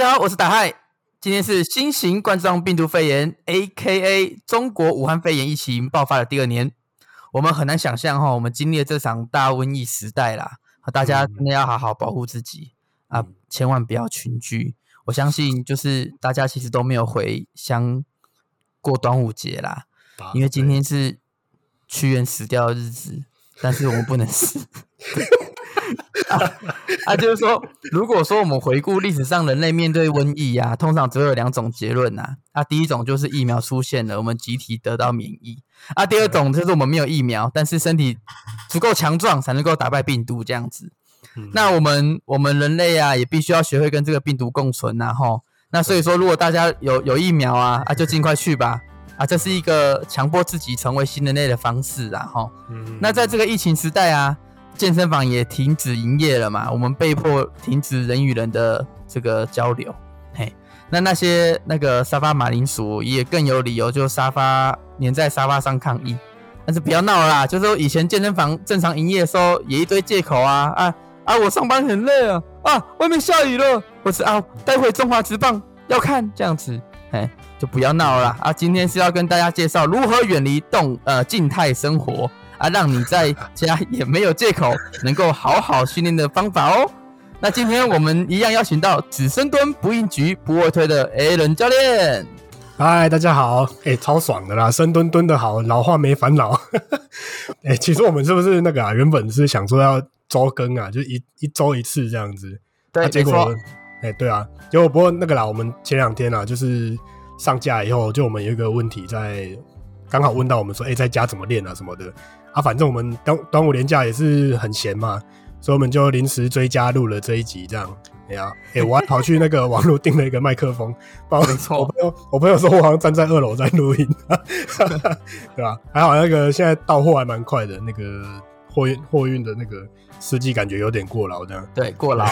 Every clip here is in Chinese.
家好，我是打嗨。今天是新型冠状病毒肺炎 （A.K.A. 中国武汉肺炎）疫情爆发的第二年。我们很难想象哈，我们经历了这场大瘟疫时代啦。大家真的要好好保护自己、嗯、啊，千万不要群聚。我相信，就是大家其实都没有回乡过端午节啦，因为今天是屈原死掉的日子，但是我们不能死。啊，啊，就是说，如果说我们回顾历史上人类面对瘟疫啊，通常只有两种结论呐。啊，第一种就是疫苗出现了，我们集体得到免疫。啊，第二种就是我们没有疫苗，但是身体足够强壮才能够打败病毒这样子。那我们我们人类啊，也必须要学会跟这个病毒共存呐，吼。那所以说，如果大家有有疫苗啊，啊，就尽快去吧。啊，这是一个强迫自己成为新人类的方式啊，吼。那在这个疫情时代啊。健身房也停止营业了嘛，我们被迫停止人与人的这个交流。嘿，那那些那个沙发马铃薯也更有理由，就沙发黏在沙发上抗议。但是不要闹啦，就是说以前健身房正常营业的时候也一堆借口啊啊啊！我上班很累啊啊！外面下雨了，我是啊，待会中华职棒要看这样子，嘿，就不要闹了啦啊！今天是要跟大家介绍如何远离动呃静态生活。啊，让你在家也没有借口，能够好好训练的方法哦。那今天我们一样邀请到只深蹲不硬举不卧推的 Alan 教练。嗨，大家好，哎、欸，超爽的啦，深蹲蹲的好，老化没烦恼。哎、欸，其实我们是不是那个啊？原本是想说要周更啊，就一一周一次这样子。对，啊、结果，哎、欸，对啊，结果不过那个啦，我们前两天啊，就是上架以后，就我们有一个问题在，刚好问到我们说，哎、欸，在家怎么练啊什么的。啊，反正我们端端午连假也是很闲嘛，所以我们就临时追加录了这一集，这样。哎呀，哎，我还跑去那个 网络订了一个麦克风，没错。我朋友，我朋友说我好像站在二楼在录音，对吧？还好那个现在到货还蛮快的，那个货运货运的那个司机感觉有点过劳，这样。对，过劳，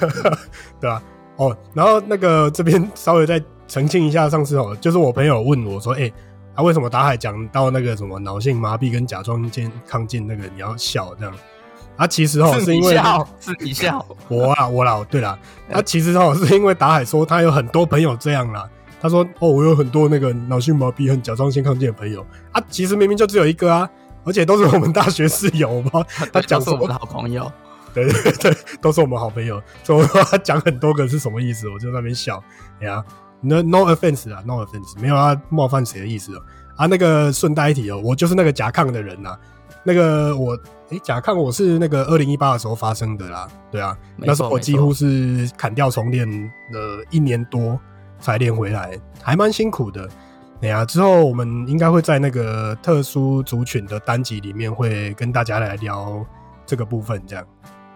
对吧？哦，然后那个这边稍微再澄清一下，上次哦，就是我朋友问我说，哎。啊，为什么打海讲到那个什么脑性麻痹跟甲状腺亢进那个你要笑这样？啊，其实哦是因为自己笑，我啊我啦，对啦，啊其实哦是因为打海说他有很多朋友这样啦。他说哦我有很多那个脑性麻痹和甲状腺亢进的朋友啊，其实明明就只有一个啊，而且都是我们大学室友嘛。他讲是我们的好朋友，对 对对，都是我们好朋友。所以说他讲很多个是什么意思？我就在那边笑，哎呀。No no offense 啊，no offense，没有要冒犯谁的意思哦。啊，那个顺带一提哦，我就是那个甲亢的人呐。那个我，诶，甲亢我是那个二零一八的时候发生的啦。对啊，那时候我几乎是砍掉重练了一年多才练回来，还蛮辛苦的。对啊，之后我们应该会在那个特殊族群的单集里面会跟大家来聊这个部分，这样。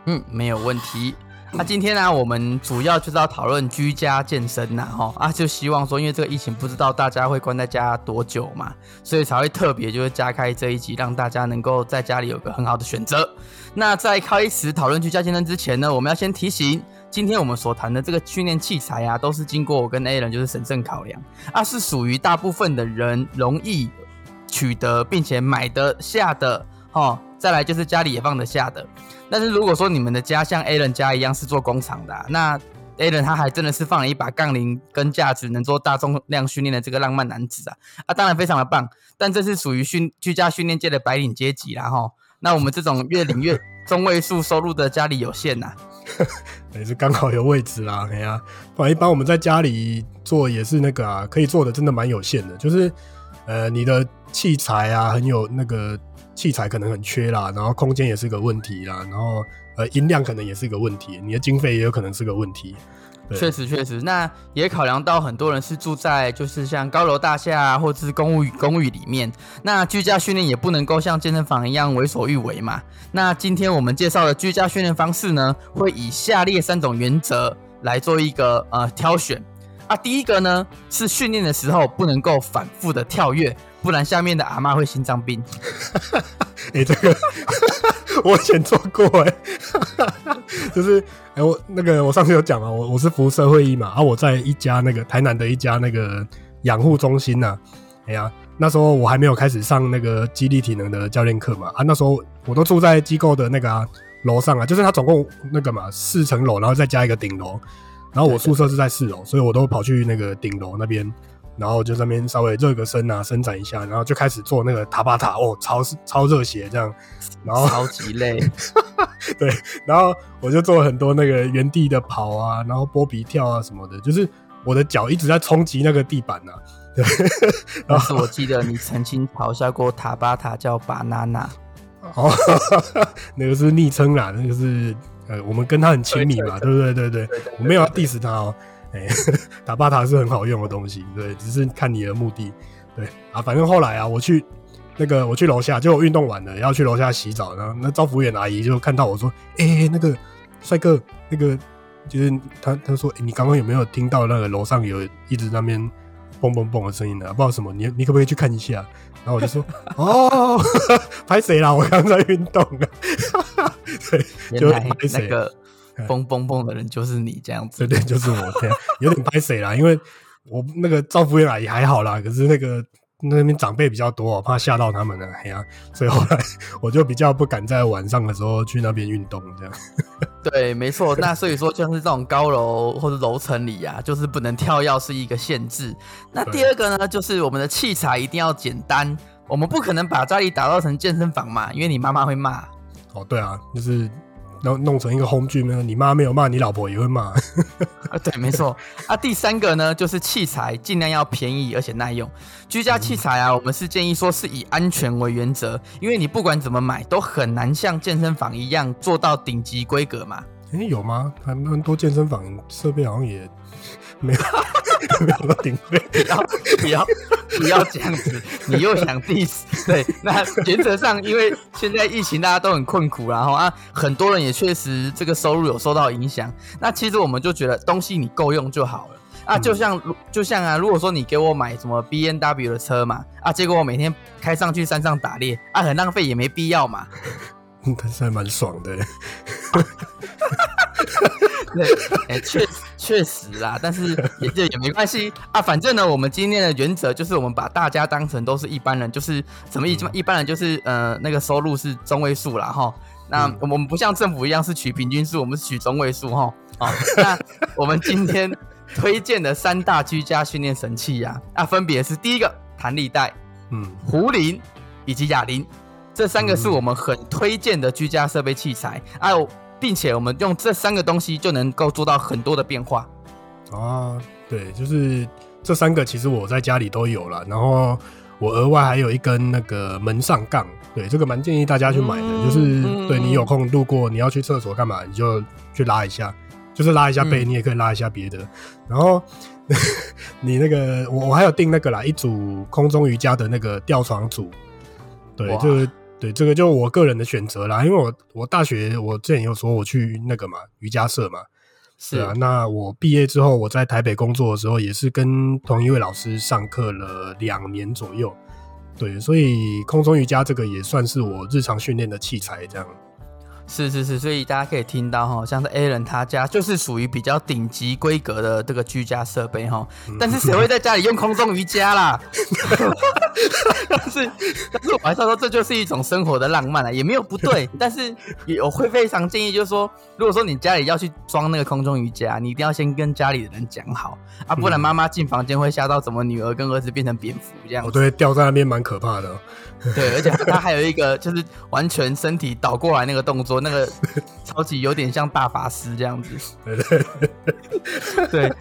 嗯，没有问题。那、今天呢、我们主要就是要讨论居家健身呐，哈啊，就希望说，因为这个疫情不知道大家会关在家多久嘛，所以才会特别就是加开这一集，让大家能够在家里有个很好的选择。那在开始讨论居家健身之前呢，我们要先提醒，今天我们所谈的这个训练器材啊，都是经过我跟 A 人就是审慎考量，啊，是属于大部分的人容易取得并且买得下的，哦，再来就是家里也放得下的。但是如果说你们的家像 Alan 家一样是做工厂的，啊，那 Alan 他还真的是放了一把杠铃跟架子，能做大重量训练的这个浪漫男子啊啊，当然非常的棒。但这是属于训居家训练界的白领阶级啦哈。那我们这种越领越中位数收入的家里有限呐，啊，也是刚好有位置啦。哎呀，反正一般我们在家里做也是那个啊，可以做的真的蛮有限的，就是呃你的器材啊很有那个。器材可能很缺啦，然后空间也是个问题啦，然后呃音量可能也是个问题，你的经费也有可能是个问题。确实确实，那也考量到很多人是住在就是像高楼大厦啊，或者是公寓公寓里面，那居家训练也不能够像健身房一样为所欲为嘛。那今天我们介绍的居家训练方式呢，会以下列三种原则来做一个呃挑选啊。第一个呢是训练的时候不能够反复的跳跃。不然下面的阿嬷会心脏病。哎、欸，这个我以前做过哎，就是哎、欸、我那个我上次有讲嘛，我我是服社会医嘛，啊我在一家那个台南的一家那个养护中心呐、啊，哎呀那时候我还没有开始上那个肌力体能的教练课嘛，啊那时候我都住在机构的那个楼、啊、上啊，就是它总共那个嘛四层楼，然后再加一个顶楼，然后我宿舍是在四楼，所以我都跑去那个顶楼那边，然后就在那边稍微热个身啊，伸展一下，然后就开始做那个塔巴塔哦，超超热血这样，然后超级累，对，然后我就做很多那个原地的跑啊，然后波比跳啊什么的，就是我的脚一直在冲击那个地板啊。对，但是我记得你曾经嘲笑过塔巴塔叫巴娜娜，哦，那个是昵称啦，那个是呃，我们跟他很亲密嘛，对不对？对对，我没有要 diss 他哦，哎，打巴塔是很好用的东西，对，只是看你的目的，对啊，反正后来啊，我去那个我去楼下，就我运动完了要去楼下洗澡，然后那招服务员阿姨就看到我说，哎、欸，那个帅哥，那个就是他他说，欸、你刚刚有没有听到那个楼上有一直那边。蹦蹦蹦的声音呢，不知道什么，你你可不可以去看一下？然后我就说，哦，拍谁啦？我刚在运动啊。对，原来那个嘣嘣嘣的人就是你这样子。对对，就是我这样，有点拍谁啦？因为我那个照顾员阿姨还好啦，可是那个。那边长辈比较多，我怕吓到他们呢，哎呀，所以后来我就比较不敢在晚上的时候去那边运动，这样。对，没错。那所以说，像是这种高楼或者楼层里啊，就是不能跳跃是一个限制。那第二个呢，就是我们的器材一定要简单，我们不可能把家里打造成健身房嘛，因为你妈妈会骂。哦，对啊，就是。弄弄成一个 home gym，你妈没有骂，你老婆也会骂。啊，对，没错。啊，第三个呢，就是器材尽量要便宜而且耐用。居家器材啊，嗯、我们是建议说是以安全为原则，因为你不管怎么买，都很难像健身房一样做到顶级规格嘛。哎、欸，有吗？很多健身房设备好像也。没有，没有顶配，不要，不要，不要这样子，你又想 diss？对，那原则上，因为现在疫情大家都很困苦，然后啊，很多人也确实这个收入有受到影响。那其实我们就觉得东西你够用就好了啊，就像就像啊，如果说你给我买什么 B N W 的车嘛，啊，结果我每天开上去山上打猎啊，很浪费也没必要嘛。但是还蛮爽的。对，哎、欸，确确实啦，但是也就也没关系啊。反正呢，我们今天的原则就是，我们把大家当成都是一般人，就是什么意思？一般人就是呃，那个收入是中位数啦。哈。那我们不像政府一样是取平均数，我们是取中位数哈。好，那我们今天 推荐的三大居家训练神器呀，啊，分别是第一个弹力带，嗯，壶铃以及哑铃，这三个是我们很推荐的居家设备器材。还有。并且我们用这三个东西就能够做到很多的变化啊！对，就是这三个，其实我在家里都有了。然后我额外还有一根那个门上杠，对，这个蛮建议大家去买的。嗯、就是对你有空路过，你要去厕所干嘛，你就去拉一下，就是拉一下背，嗯、你也可以拉一下别的。然后 你那个我我还有订那个啦，一组空中瑜伽的那个吊床组，对，就是。对，这个就我个人的选择啦，因为我我大学我之前有说我去那个嘛瑜伽社嘛，是啊，那我毕业之后我在台北工作的时候也是跟同一位老师上课了两年左右，对，所以空中瑜伽这个也算是我日常训练的器材这样。是是是，所以大家可以听到哈，像是 Alan 他家就是属于比较顶级规格的这个居家设备哈，但是谁会在家里用空中瑜伽啦？但是但是我还是要说，这就是一种生活的浪漫啊，也没有不对，但是也我会非常建议，就是说，如果说你家里要去装那个空中瑜伽，你一定要先跟家里的人讲好啊，不然妈妈进房间会吓到，怎么女儿跟儿子变成蝙蝠这样？我都会掉在那边，蛮可怕的。对，而且他还有一个就是完全身体倒过来那个动作，那个超级有点像大法师这样子。对对对。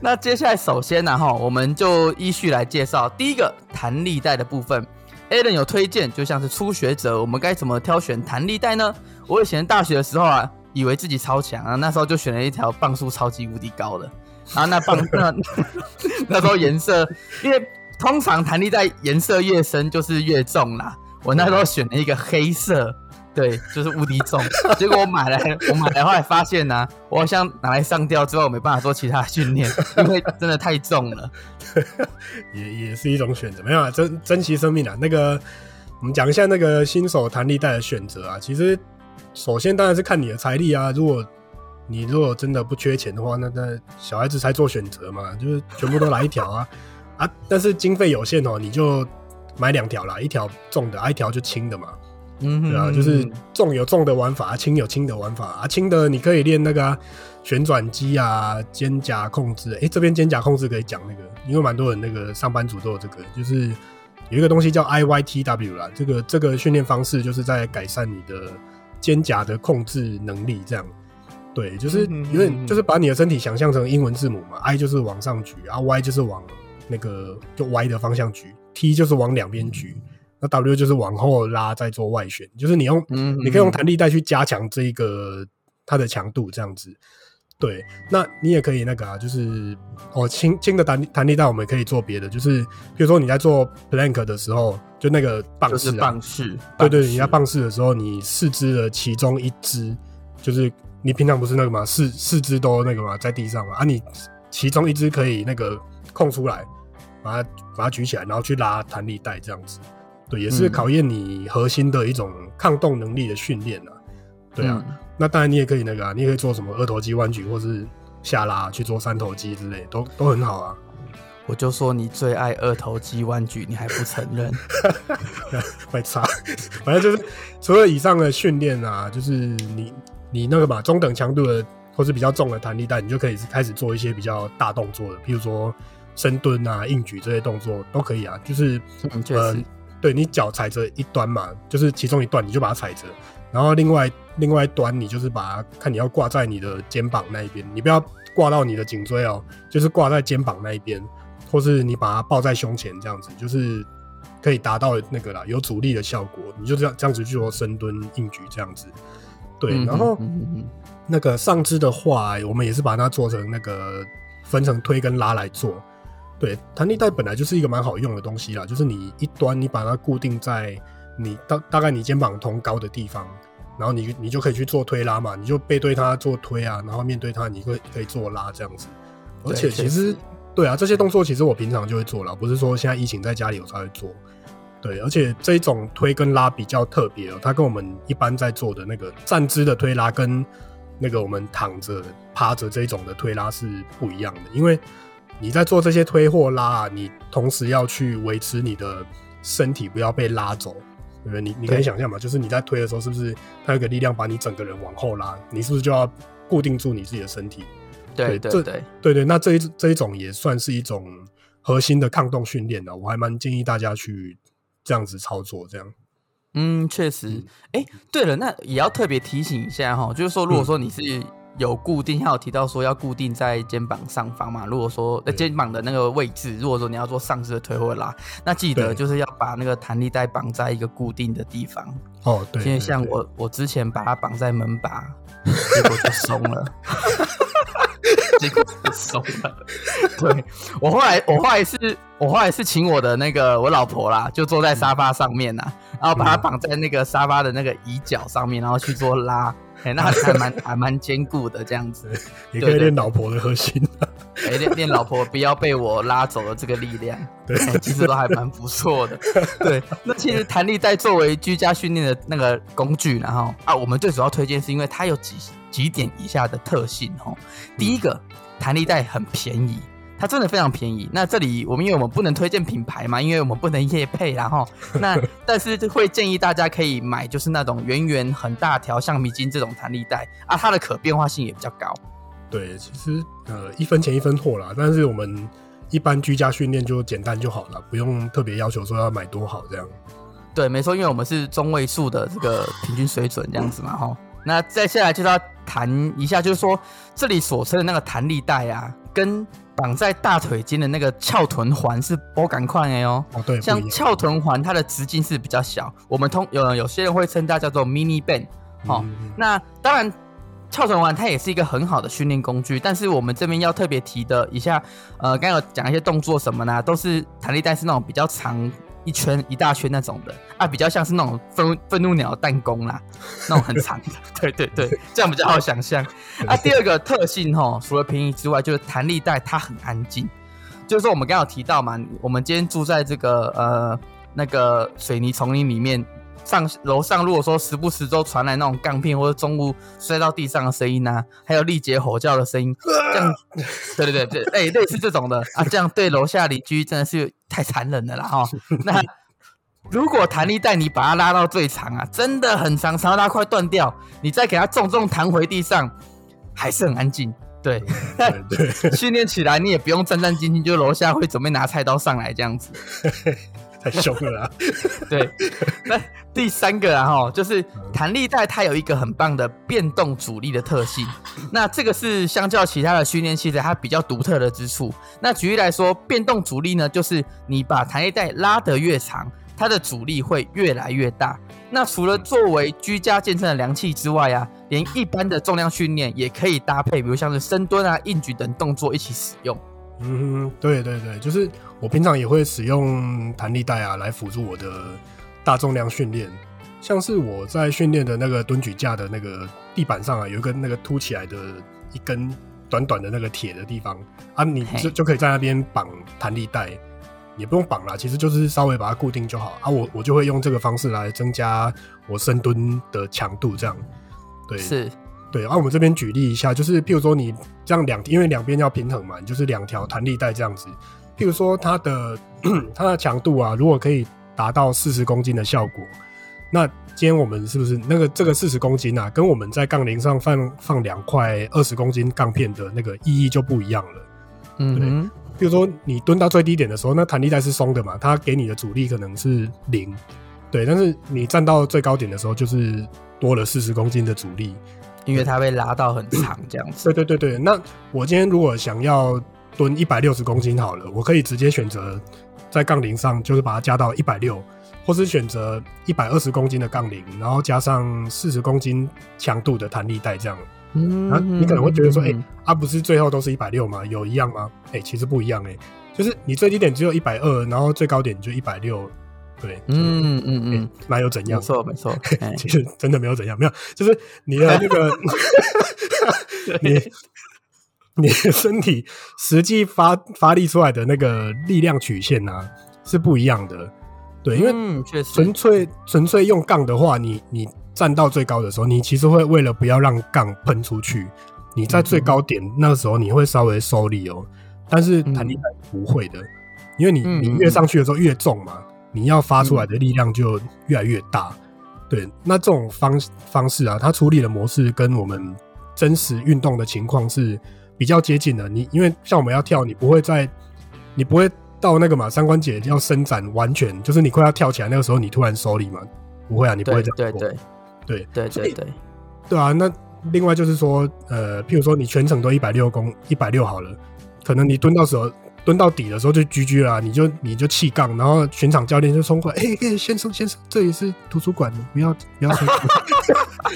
那接下来首先呢，哈，我们就依序来介绍第一个弹力带的部分。Alan 有推荐，就像是初学者，我们该怎么挑选弹力带呢？我以前大学的时候啊，以为自己超强啊，那时候就选了一条磅数超级无敌高的，然后那磅那那时候颜色因为。通常弹力带颜色越深就是越重啦。我那时候选了一个黑色，对，就是无敌重。结果我买来，我买来后来发现呢、啊，我好像拿来上吊之后我没办法做其他训练，因为真的太重了。也也是一种选择，没有啊，珍珍惜生命啊。那个，我们讲一下那个新手弹力带的选择啊。其实，首先当然是看你的财力啊。如果你如果真的不缺钱的话，那那小孩子才做选择嘛，就是全部都来一条啊。啊，但是经费有限哦，你就买两条啦，一条重的，啊，一条就轻的嘛。嗯哼，对啊，就是重有重的玩法，轻有轻的玩法啊。轻的你可以练那个、啊、旋转机啊，肩胛控制。诶、欸，这边肩胛控制可以讲那个，因为蛮多人那个上班族都有这个，就是有一个东西叫 IYTW 啦。这个这个训练方式就是在改善你的肩胛的控制能力，这样。对，就是有点就是把你的身体想象成英文字母嘛，I 就是往上举，啊 Y 就是往那个就 Y 的方向举，T 就是往两边举。那 W 就是往后拉，再做外旋，就是你用，嗯、你可以用弹力带去加强这一个它的强度，这样子。对，那你也可以那个啊，就是哦，轻轻的弹弹力带，我们可以做别的，就是比如说你在做 plank 的时候，就那个棒式、啊，棒式，对，对对，你在棒式的时候，你四肢的其中一只，就是你平常不是那个嘛，四四肢都那个嘛，在地上嘛，啊，你其中一只可以那个空出来，把它把它举起来，然后去拉弹力带这样子。对，也是考验你核心的一种抗动能力的训练啊。对啊，嗯、那当然你也可以那个啊，你也可以做什么二头肌弯举，或是下拉去做三头肌之类，都都很好啊。我就说你最爱二头肌弯举，你还不承认？太差，反正就是除了以上的训练啊，就是你你那个嘛，中等强度的或是比较重的弹力带，你就可以开始做一些比较大动作的，譬如说深蹲啊、硬举这些动作都可以啊。就是。呃对，你脚踩着一端嘛，就是其中一段，你就把它踩着，然后另外另外一端你就是把它看你要挂在你的肩膀那一边，你不要挂到你的颈椎哦，就是挂在肩膀那一边，或是你把它抱在胸前这样子，就是可以达到那个啦，有阻力的效果。你就这样这样子去做深蹲、硬举这样子。对，然后那个上肢的话，我们也是把它做成那个分成推跟拉来做。对，弹力带本来就是一个蛮好用的东西啦，就是你一端你把它固定在你大大概你肩膀同高的地方，然后你你就可以去做推拉嘛，你就背对它做推啊，然后面对它你会可以做拉这样子。而且其实对啊，这些动作其实我平常就会做了，不是说现在疫情在家里我才会做。对，而且这种推跟拉比较特别哦，它跟我们一般在做的那个站姿的推拉跟那个我们躺着趴着这种的推拉是不一样的，因为。你在做这些推或拉，你同时要去维持你的身体不要被拉走，对不对？你你可以想象嘛，就是你在推的时候，是不是它有个力量把你整个人往后拉？你是不是就要固定住你自己的身体？对对对对对，对，那这一这一种也算是一种核心的抗动训练的，我还蛮建议大家去这样子操作，这样。嗯，确实。哎、欸，对了，那也要特别提醒一下哈，就是说，如果说你是。有固定，他有提到说要固定在肩膀上方嘛？如果说在肩膀的那个位置，如果说你要做上肢的推或拉，那记得就是要把那个弹力带绑在一个固定的地方。哦，对，因为像我，我之前把它绑在门把，结果就松了。结果就松了。对，我后来，我后来是，我后来是请我的那个我老婆啦，就坐在沙发上面呐，然后把它绑在那个沙发的那个椅脚上面，然后去做拉。哎、欸，那还 蛮还蛮坚固的这样子，也可以练老婆的核心。哎，练练老婆不要被我拉走了这个力量，对，欸、其实都还蛮不错的。对，那其实弹力带作为居家训练的那个工具，然后啊，我们最主要推荐是因为它有几几点以下的特性哦。第一个，弹力带很便宜。它真的非常便宜。那这里我们因为我们不能推荐品牌嘛，因为我们不能夜配，然后 那但是会建议大家可以买，就是那种圆圆很大条橡皮筋这种弹力带啊，它的可变化性也比较高。对，其实呃一分钱一分货啦，但是我们一般居家训练就简单就好了，不用特别要求说要买多好这样。对，没错，因为我们是中位数的这个平均水准这样子嘛，哈。那再下来就是要谈一下，就是说这里所称的那个弹力带啊，跟绑在大腿间的那个翘臀环是波感快的哦。哦，对，像翘臀环，它的直径是比较小，我们通有有些人会称它叫做 mini band。哦，嗯、那当然翘臀环它也是一个很好的训练工具，但是我们这边要特别提的一下，呃，刚刚有讲一些动作什么呢？都是弹力带是那种比较长。一圈一大圈那种的啊，比较像是那种愤愤怒鸟弹弓啦，那种很长的，对对对，这样比较好想象。啊，第二个特性吼，除了便宜之外，就是弹力带它很安静。就是说我们刚刚有提到嘛，我们今天住在这个呃那个水泥丛林里面。上楼上，如果说时不时都传来那种钢片或者重物摔到地上的声音呐、啊，还有力竭吼叫的声音，这样，对对对对，哎、欸，类似这种的啊，这样对楼下邻居真的是太残忍了啦哈。那如果弹力带你把它拉到最长啊，真的很长，长到它快断掉，你再给它重重弹回地上，还是很安静。对，训练起来你也不用战战兢兢，就楼下会准备拿菜刀上来这样子。太凶了啦！对，那第三个啊，哈，就是弹力带它有一个很棒的变动阻力的特性。那这个是相较其他的训练器材它比较独特的之处。那举例来说，变动阻力呢，就是你把弹力带拉得越长，它的阻力会越来越大。那除了作为居家健身的良器之外啊，连一般的重量训练也可以搭配，比如像是深蹲啊、硬举等动作一起使用。嗯，对对对，就是我平常也会使用弹力带啊，来辅助我的大重量训练。像是我在训练的那个蹲举架的那个地板上啊，有一根那个凸起来的一根短短的那个铁的地方啊，你就就可以在那边绑弹力带，也不用绑啦，其实就是稍微把它固定就好啊。我我就会用这个方式来增加我深蹲的强度，这样对是。对，啊，我们这边举例一下，就是譬如说你这样两，因为两边要平衡嘛，你就是两条弹力带这样子。譬如说它的 它的强度啊，如果可以达到四十公斤的效果，那今天我们是不是那个这个四十公斤啊，跟我们在杠铃上放放两块二十公斤杠片的那个意义就不一样了。嗯，对。譬如说你蹲到最低点的时候，那弹力带是松的嘛，它给你的阻力可能是零，对。但是你站到最高点的时候，就是多了四十公斤的阻力。因为它被拉到很长，这样子。对对对对，那我今天如果想要蹲一百六十公斤好了，我可以直接选择在杠铃上，就是把它加到一百六，或是选择一百二十公斤的杠铃，然后加上四十公斤强度的弹力带，这样。嗯，啊，你可能会觉得说，哎、欸，啊，不是最后都是一百六吗？有一样吗？哎、欸，其实不一样、欸，哎，就是你最低点只有一百二，然后最高点就一百六。对，嗯嗯嗯，哪、欸、有怎样？没错没错，其实真的没有怎样，没有，就是你的那个，你你的身体实际发发力出来的那个力量曲线啊是不一样的。对，因为纯粹纯粹用杠的话，你你站到最高的时候，你其实会为了不要让杠喷出去，你在最高点那个时候你会稍微收力哦。但是弹力带不会的，因为你你越上去的时候越重嘛。你要发出来的力量就越来越大，嗯、对。那这种方方式啊，它处理的模式跟我们真实运动的情况是比较接近的。你因为像我们要跳，你不会在，你不会到那个嘛，三关节要伸展完全，就是你快要跳起来那个时候，你突然收力嘛？不会啊，你不会这样做。对对对对对对对，啊。那另外就是说，呃，譬如说你全程都一百六公一百六好了，可能你蹲到时候。蹲到底的时候就 GG 啦，你就你就气杠，然后全场教练就冲过来，哎、欸，先生先生，这里是图书馆，不要不要摔。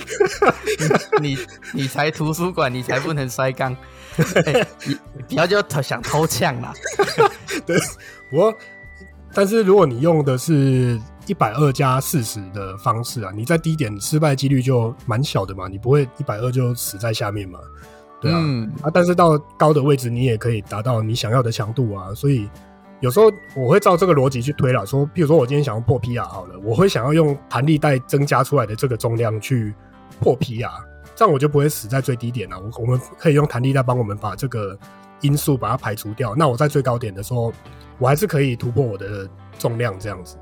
你你，才图书馆，你才不能摔杠，不要就想偷呛啦。对，我但是如果你用的是一百二加四十的方式啊，你在低点失败几率就蛮小的嘛，你不会一百二就死在下面嘛。对啊，嗯、啊，但是到高的位置，你也可以达到你想要的强度啊。所以有时候我会照这个逻辑去推了，说，比如说我今天想要破 PR 好了，我会想要用弹力带增加出来的这个重量去破 PR，这样我就不会死在最低点了。我我们可以用弹力带帮我们把这个因素把它排除掉。那我在最高点的时候，我还是可以突破我的重量这样子。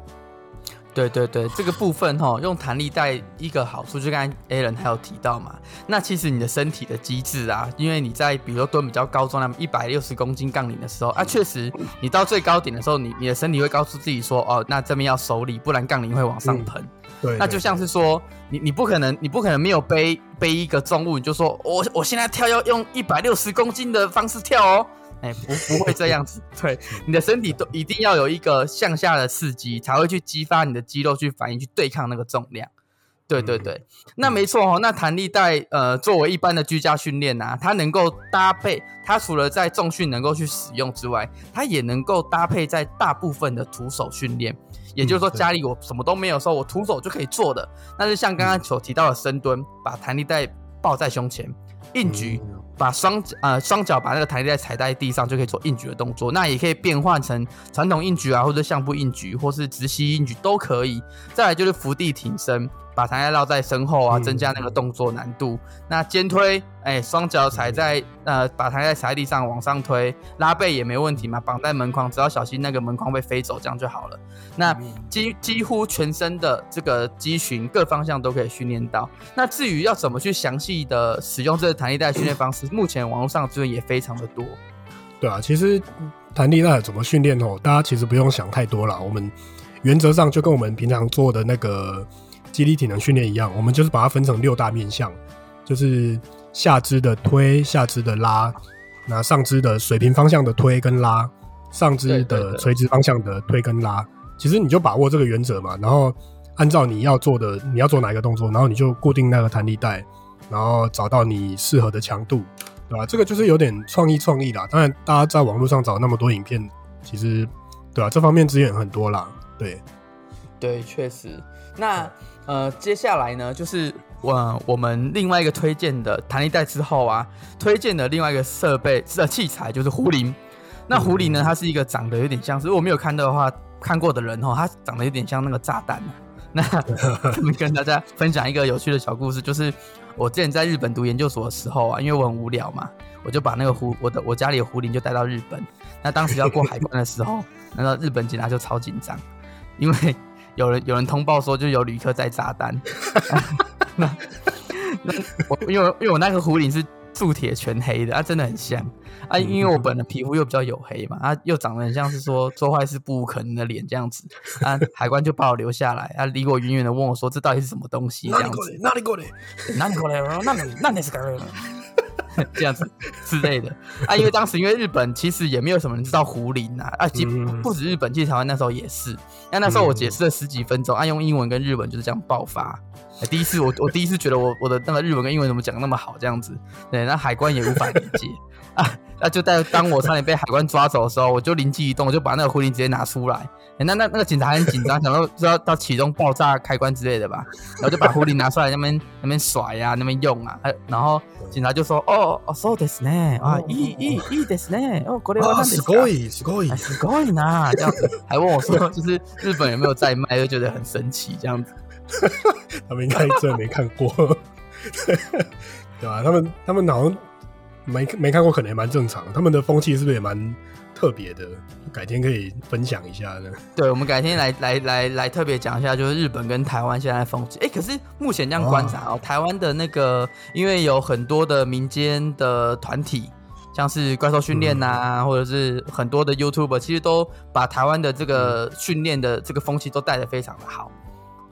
对对对，这个部分哈，用弹力带一个好处，就刚才 Alan 还有提到嘛。那其实你的身体的机制啊，因为你在比如说蹲比较高重量一百六十公斤杠铃的时候啊，确实你到最高点的时候，你你的身体会告诉自己说，哦，那这边要收力，不然杠铃会往上喷。嗯、对，那就像是说，你你不可能，你不可能没有背背一个重物，你就说我我现在跳要用一百六十公斤的方式跳哦。哎、欸，不不会这样子，对，你的身体都一定要有一个向下的刺激，才会去激发你的肌肉去反应，去对抗那个重量。对对对，嗯、那没错哦。那弹力带，呃，作为一般的居家训练啊，它能够搭配，它除了在重训能够去使用之外，它也能够搭配在大部分的徒手训练。也就是说，家里我什么都没有的时候，我徒手就可以做的。但是像刚刚所提到的深蹲，把弹力带抱在胸前，硬举。嗯把双呃双脚把那个弹力带踩在地上，就可以做硬举的动作。那也可以变换成传统硬举啊，或者相扑硬举，或是直膝硬举都可以。再来就是伏地挺身，把弹力带绕在身后啊，增加那个动作难度。嗯、那肩推，哎，双脚踩在呃，把弹力带踩在地上往上推，拉背也没问题嘛，绑在门框，只要小心那个门框被飞走，这样就好了。那几几乎全身的这个肌群各方向都可以训练到。那至于要怎么去详细的使用这个弹力带训练方式，目前网络上资源也非常的多。对啊，其实弹力带怎么训练哦，大家其实不用想太多了。我们原则上就跟我们平常做的那个肌力体能训练一样，我们就是把它分成六大面向，就是下肢的推、下肢的拉，那上肢的水平方向的推跟拉，上肢的垂直方向的推跟拉。对对对。其实你就把握这个原则嘛，然后按照你要做的，你要做哪一个动作，然后你就固定那个弹力带，然后找到你适合的强度。对吧？这个就是有点创意创意啦。当然，大家在网络上找那么多影片，其实，对吧？这方面资源很多啦。对，对，确实。那呃，接下来呢，就是我我们另外一个推荐的弹力带之后啊，推荐的另外一个设备是器材就是壶铃。那壶铃呢，它是一个长得有点像是，如果没有看到的话，看过的人哦，它长得有点像那个炸弹。那我 们跟大家分享一个有趣的小故事，就是。我之前在日本读研究所的时候啊，因为我很无聊嘛，我就把那个壶，我的我家里的壶铃就带到日本。那当时要过海关的时候，那个日本警察就超紧张，因为有人有人通报说就有旅客在炸弹。那那我因为因为我那个壶铃是铸铁全黑的，啊真的很像啊，因为我本人皮肤又比较黝黑嘛，啊，又长得很像是说做坏事不无可能的脸这样子，啊，海关就把我留下来，啊，离我远远的问我说这到底是什么东西这样子？哪里过来？哪里过来？哪里过来？哪里？哪里是个？这样子之类的。啊，因为当时因为日本其实也没有什么人知道胡林啊，啊，不止日本，其实台湾那时候也是，那那时候我解释了十几分钟，啊，用英文跟日文就是这样爆发。第一次我我第一次觉得我我的那个日文跟英文怎么讲那么好这样子，对，那海关也无法理解啊，那就在当我差点被海关抓走的时候，我就灵机一动，我就把那个壶铃直接拿出来，那那那个警察很紧张，想说是要到启动爆炸开关之类的吧，然后就把壶铃拿出来那边那边甩呀，那边用啊，然后警察就说哦哦そうですね啊，いいいいいいですね哦，これはすごいすごいすごいな这样子，还问我说就是日本有没有在卖，就觉得很神奇这样子。他们应该真的没看过，对吧？他们他们好像 没没看过，可能也蛮正常。他们的风气是不是也蛮特别的？改天可以分享一下呢。对，我们改天来来来来特别讲一下，就是日本跟台湾现在的风气。哎，可是目前这样观察哦，台湾的那个，因为有很多的民间的团体，像是怪兽训练呐，或者是很多的 YouTuber，其实都把台湾的这个训练的这个风气都带得非常的好。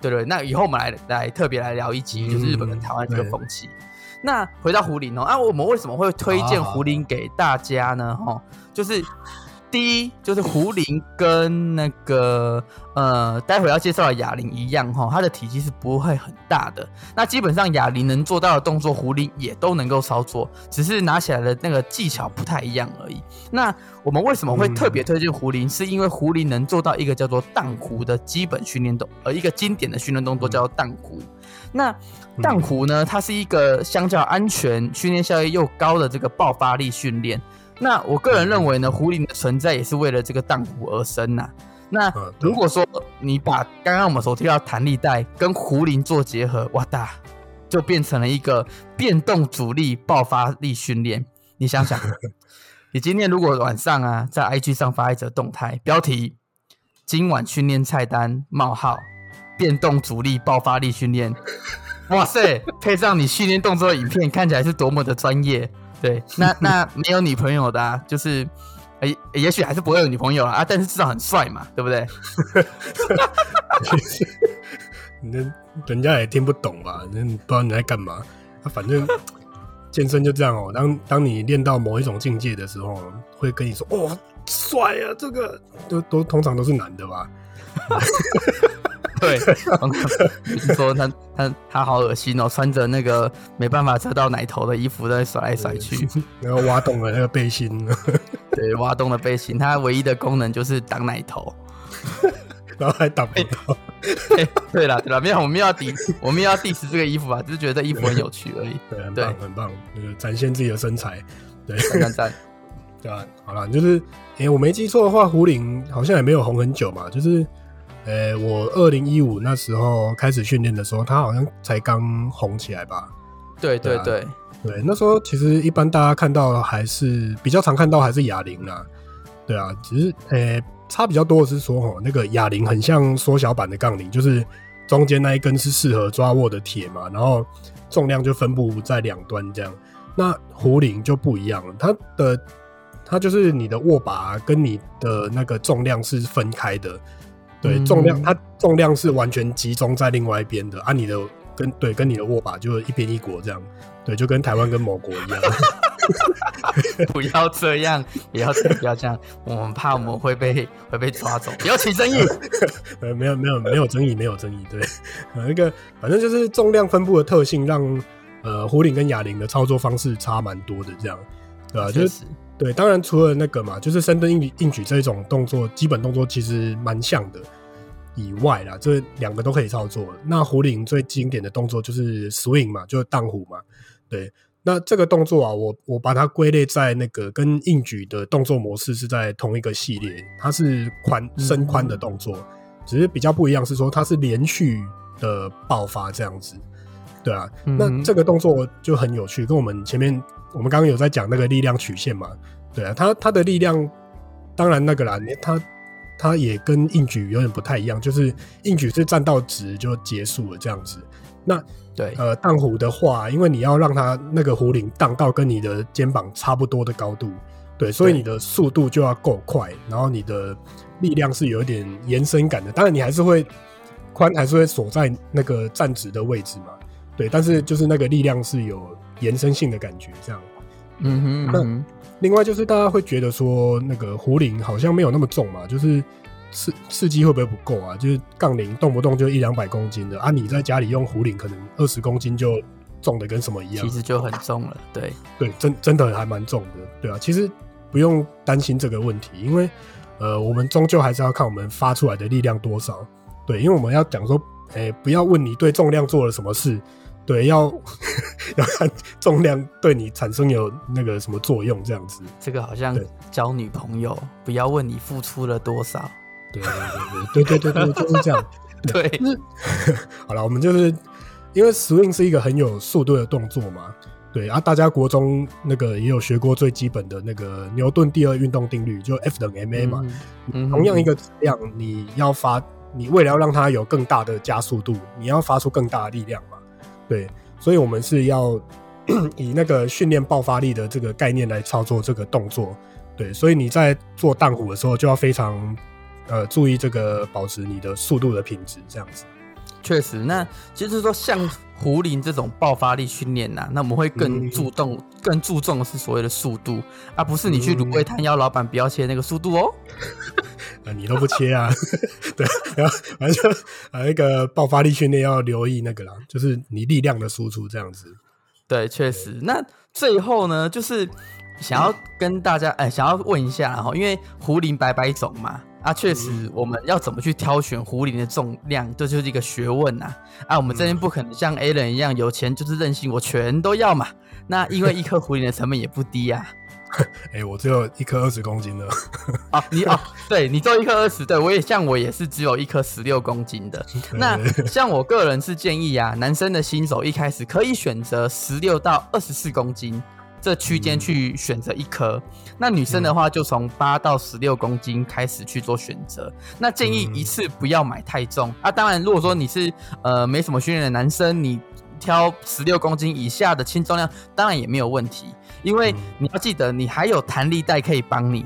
对对，那以后我们来来特别来聊一集，就是日本跟台湾这个风气。嗯、那回到胡林哦，啊，我们为什么会推荐胡林给大家呢？哈、啊，就是。第一就是壶铃跟那个呃，待会要介绍的哑铃一样哈，它的体积是不会很大的。那基本上哑铃能做到的动作，壶铃也都能够操作，只是拿起来的那个技巧不太一样而已。那我们为什么会特别推荐壶铃？是因为壶铃能做到一个叫做荡壶的基本训练动，呃，一个经典的训练动作叫做荡壶。那荡壶呢，它是一个相较安全、训练效益又高的这个爆发力训练。那我个人认为呢，壶铃的存在也是为了这个荡壶而生呐、啊。那如果说你把刚刚我们所提到弹力带跟壶铃做结合，哇哒，就变成了一个变动阻力爆发力训练。你想想，你今天如果晚上啊在 IG 上发一则动态，标题“今晚训练菜单冒号变动阻力爆发力训练”，哇塞，配上你训练动作的影片，看起来是多么的专业。对，那那没有女朋友的，啊，就是，也也许还是不会有女朋友啊，但是至少很帅嘛，对不对？那人家也听不懂吧？那不知道你在干嘛。啊，反正 健身就这样哦。当当你练到某一种境界的时候，会跟你说：“哦，帅啊！”这个都都通常都是男的吧？对，就是说他他他好恶心哦，穿着那个没办法遮到奶头的衣服在甩来甩去，然后挖洞了那个背心，对，挖洞的背心，它唯一的功能就是挡奶头，然后还挡不到。对了对了，没有，我们要抵我们要 diss 这个衣服啊，只是觉得这衣服很有趣而已。对，很棒很棒，那个展现自己的身材，对，赞赞赞。对啊，好了，就是哎，我没记错的话，胡林好像也没有红很久嘛，就是。呃，我二零一五那时候开始训练的时候，他好像才刚红起来吧？对对对、啊、对，那时候其实一般大家看到还是比较常看到还是哑铃啦。对啊，只是呃差比较多的是说哦，那个哑铃很像缩小版的杠铃，就是中间那一根是适合抓握的铁嘛，然后重量就分布在两端这样。那壶铃就不一样了，它的它就是你的握把跟你的那个重量是分开的，对，重量它重量是完全集中在另外一边的，啊，你的跟对跟你的握把就是一边一国这样，对，就跟台湾跟某国一样。不要这样，不要不要这样，我们怕我们会被会被抓走，不要起争议。呃，没有没有没有争议，没有争议，对，呃，那个反正就是重量分布的特性让。呃，壶铃跟哑铃的操作方式差蛮多的，这样，对吧、啊？就是对，当然除了那个嘛，就是深蹲硬举硬举这种动作，基本动作其实蛮像的以外啦，这两个都可以操作。那壶铃最经典的动作就是 swing 嘛，就是荡壶嘛。对，那这个动作啊，我我把它归类在那个跟硬举的动作模式是在同一个系列，它是宽深宽的动作，只是比较不一样是说它是连续的爆发这样子。对啊，那这个动作就很有趣，跟我们前面我们刚刚有在讲那个力量曲线嘛。对啊，他他的力量当然那个啦，他他也跟硬举有点不太一样，就是硬举是站到直就结束了这样子。那对呃，荡壶的话，因为你要让它那个壶铃荡到跟你的肩膀差不多的高度，对，所以你的速度就要够快，然后你的力量是有一点延伸感的。当然你还是会宽还是会锁在那个站直的位置嘛。对，但是就是那个力量是有延伸性的感觉，这样。嗯哼，嗯哼。那另外就是大家会觉得说，那个壶铃好像没有那么重嘛，就是刺刺激会不会不够啊？就是杠铃动不动就一两百公斤的啊，你在家里用壶铃可能二十公斤就重的跟什么一样，其实就很重了。对对，真真的还蛮重的。对啊，其实不用担心这个问题，因为呃，我们终究还是要看我们发出来的力量多少。对，因为我们要讲说，哎，不要问你对重量做了什么事。对，要要看重量对你产生有那个什么作用，这样子。这个好像交女朋友，不要问你付出了多少。对对对对对对对，就是这样。对，就是、好了，我们就是因为 swing 是一个很有速度的动作嘛。对啊，大家国中那个也有学过最基本的那个牛顿第二运动定律，就 F 等于 ma 嘛。嗯、同样一个质量，你要发，你为了要让它有更大的加速度，你要发出更大的力量嘛。对，所以我们是要 以那个训练爆发力的这个概念来操作这个动作。对，所以你在做荡壶的时候就要非常呃注意这个保持你的速度的品质，这样子。确实，那就是说像胡林这种爆发力训练呐，那我们会更注重、嗯、更注重的是所谓的速度，而不是你去卤味摊要老板不要切那个速度哦。啊，你都不切啊？对，然后反正就啊，那个爆发力训练要留意那个啦，就是你力量的输出这样子。对，确实。那最后呢，就是想要跟大家哎、欸，想要问一下哈，因为胡林白白种嘛。啊，确实，我们要怎么去挑选壶铃的重量，这就是一个学问呐。啊，我们这边不可能像 Alan 一样有钱就是任性，我全都要嘛。那因为一颗壶铃的成本也不低呀。哎、欸，我只有一颗二十公斤的。啊，你啊，对你做一颗二十，对我也像我也是只有一颗十六公斤的。那像我个人是建议啊，男生的新手一开始可以选择十六到二十四公斤。这区间去选择一颗，那女生的话就从八到十六公斤开始去做选择。那建议一次不要买太重啊。当然，如果说你是呃没什么训练的男生，你挑十六公斤以下的轻重量，当然也没有问题。因为你要记得，你还有弹力带可以帮你。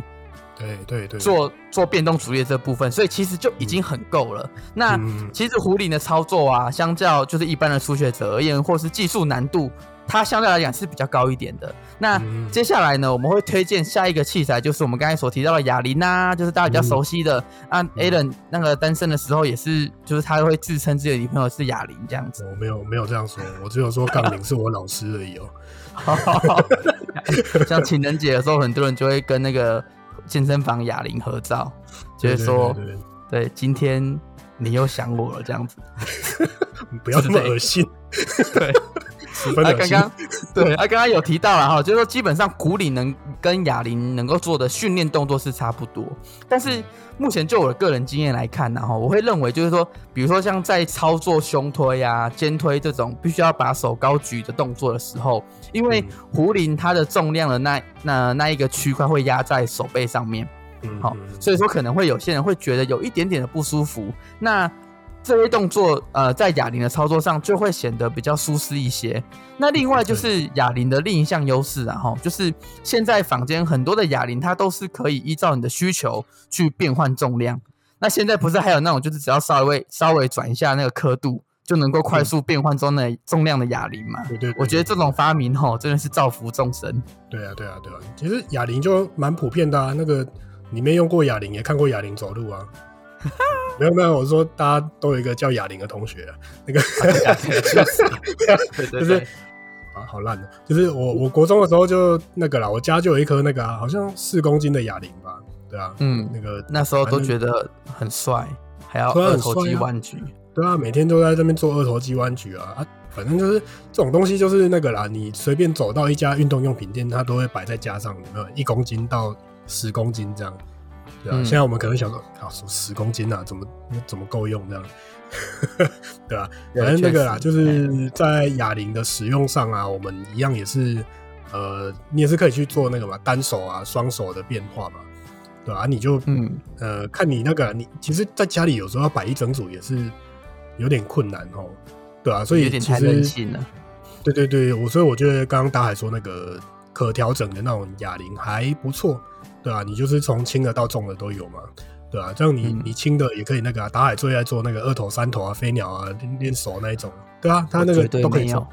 对对对，做做变动阻力这部分，所以其实就已经很够了。那其实壶铃的操作啊，相较就是一般的初学者而言，或是技术难度。它相对来讲是比较高一点的。那接下来呢，我们会推荐下一个器材，就是我们刚才所提到的哑铃啊，就是大家比较熟悉的。啊，Alan 那个单身的时候也是，就是他会自称自己的女朋友是哑铃这样子。我没有没有这样说，我只有说杠铃是我老师而已哦。像情人节的时候，很多人就会跟那个健身房哑铃合照，就是说，对，今天你又想我了这样子。不要这么恶心。对。啊，刚刚 对，啊，刚刚有提到了哈，就是说基本上壶铃能跟哑铃能够做的训练动作是差不多，但是目前就我的个人经验来看呢，哈，我会认为就是说，比如说像在操作胸推啊、肩推这种必须要把手高举的动作的时候，因为壶铃它的重量的那那那一个区块会压在手背上面，嗯，好，所以说可能会有些人会觉得有一点点的不舒服，那。这些动作，呃，在哑铃的操作上就会显得比较舒适一些。那另外就是哑铃的另一项优势，然后就是现在坊间很多的哑铃，它都是可以依照你的需求去变换重量。那现在不是还有那种，就是只要稍微稍微转一下那个刻度，就能够快速变换中的重量的哑铃嘛？对对，我觉得这种发明吼，真的是造福众生。对啊，对啊，对啊。其实哑铃就蛮普遍的啊，那个你没用过哑铃，也看过哑铃走路啊。没有没有，我说大家都有一个叫哑铃的同学啊，那个 就是啊，好烂的，就是我我国中的时候就那个啦，我家就有一颗那个、啊、好像四公斤的哑铃吧，对啊，嗯，那个那时候都觉得很帅，还要二头肌弯举，对啊，每天都在这边做二头肌弯举啊啊，反正就是这种东西就是那个啦，你随便走到一家运动用品店，它都会摆在架上，有没有？一公斤到十公斤这样。对啊，现在我们可能想说，啊，说十公斤啊，怎么怎么够用这样？对啊，反正那个啦，就是在哑铃的使用上啊，我们一样也是，呃，你也是可以去做那个嘛，单手啊、双手的变化嘛，对啊，你就嗯呃，看你那个，你其实在家里有时候要摆一整组也是有点困难哦，对啊，所以其实有点太任性了。对对对，我所以我觉得刚刚大海说那个可调整的那种哑铃还不错。对啊，你就是从轻的到重的都有嘛，对啊，这样你你轻的也可以那个啊，打海最爱做那个二头、三头啊、飞鸟啊、练练手那一种，对啊，他那个都可以做。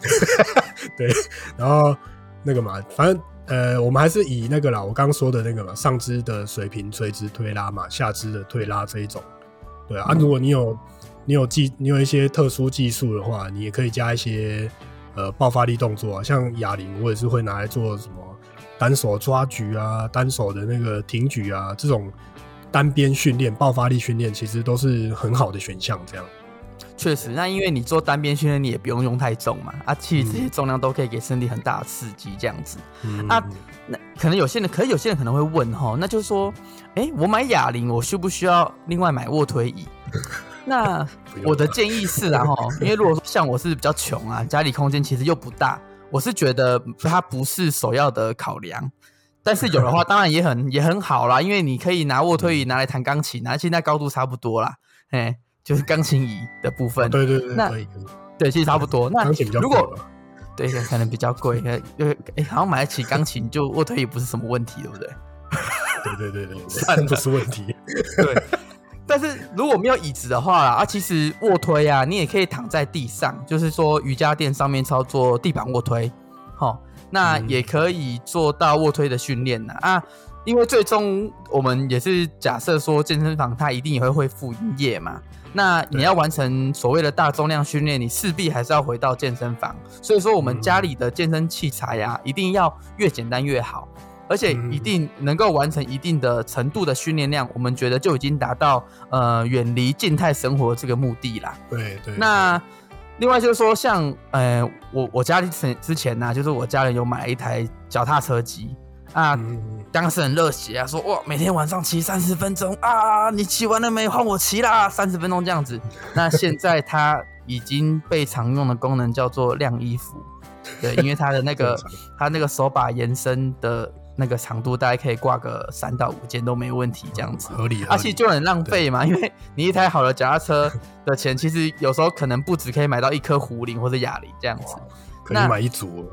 对，然后那个嘛，反正呃，我们还是以那个啦，我刚刚说的那个嘛，上肢的水平垂直推拉嘛，下肢的推拉这一种，对啊，嗯、啊如果你有你有技，你有一些特殊技术的话，你也可以加一些呃爆发力动作啊，像哑铃，我也是会拿来做什么。单手抓举啊，单手的那个挺举啊，这种单边训练、爆发力训练，其实都是很好的选项。这样，确实，那因为你做单边训练，你也不用用太重嘛，啊，其实这些重量都可以给身体很大的刺激，这样子。嗯、啊，那可能有些人，可是有些人可能会问哈，那就是说，哎、欸，我买哑铃，我需不需要另外买卧推椅？那我的建议是啊，哈，因为如果说像我是比较穷啊，家里空间其实又不大。我是觉得它不是首要的考量，但是有的话 当然也很也很好啦，因为你可以拿卧推椅拿来弹钢琴，那现在高度差不多啦，哎，就是钢琴椅的部分。对对对，那对其实差不多。那如果对可能比较贵，因为哎好像买得起钢琴就卧推椅不是什么问题，对不对？对对对对，算不是问题。对。但是如果没有椅子的话啊，其实卧推啊，你也可以躺在地上，就是说瑜伽垫上面操作地板卧推，好，那也可以做到卧推的训练呢啊。因为最终我们也是假设说健身房它一定也会恢复营业嘛，那你要完成所谓的大重量训练，你势必还是要回到健身房。所以说我们家里的健身器材呀，一定要越简单越好。而且一定能够完成一定的程度的训练量，我们觉得就已经达到呃远离静态生活这个目的啦。对对。那另外就是说，像呃我我家里之前呢、啊，就是我家人有买了一台脚踏车机啊，当时很热血啊，说哇每天晚上骑三十分钟啊，你骑完了没？换我骑啦，三十分钟这样子。那现在它已经被常用的功能叫做晾衣服，对，因为它的那个 它那个手把延伸的。那个长度大概可以挂个三到五件都没问题，这样子合理。而且、啊、就很浪费嘛，因为你一台好的脚踏车的钱，其实有时候可能不止可以买到一颗壶铃或者哑铃这样子，可以买一组。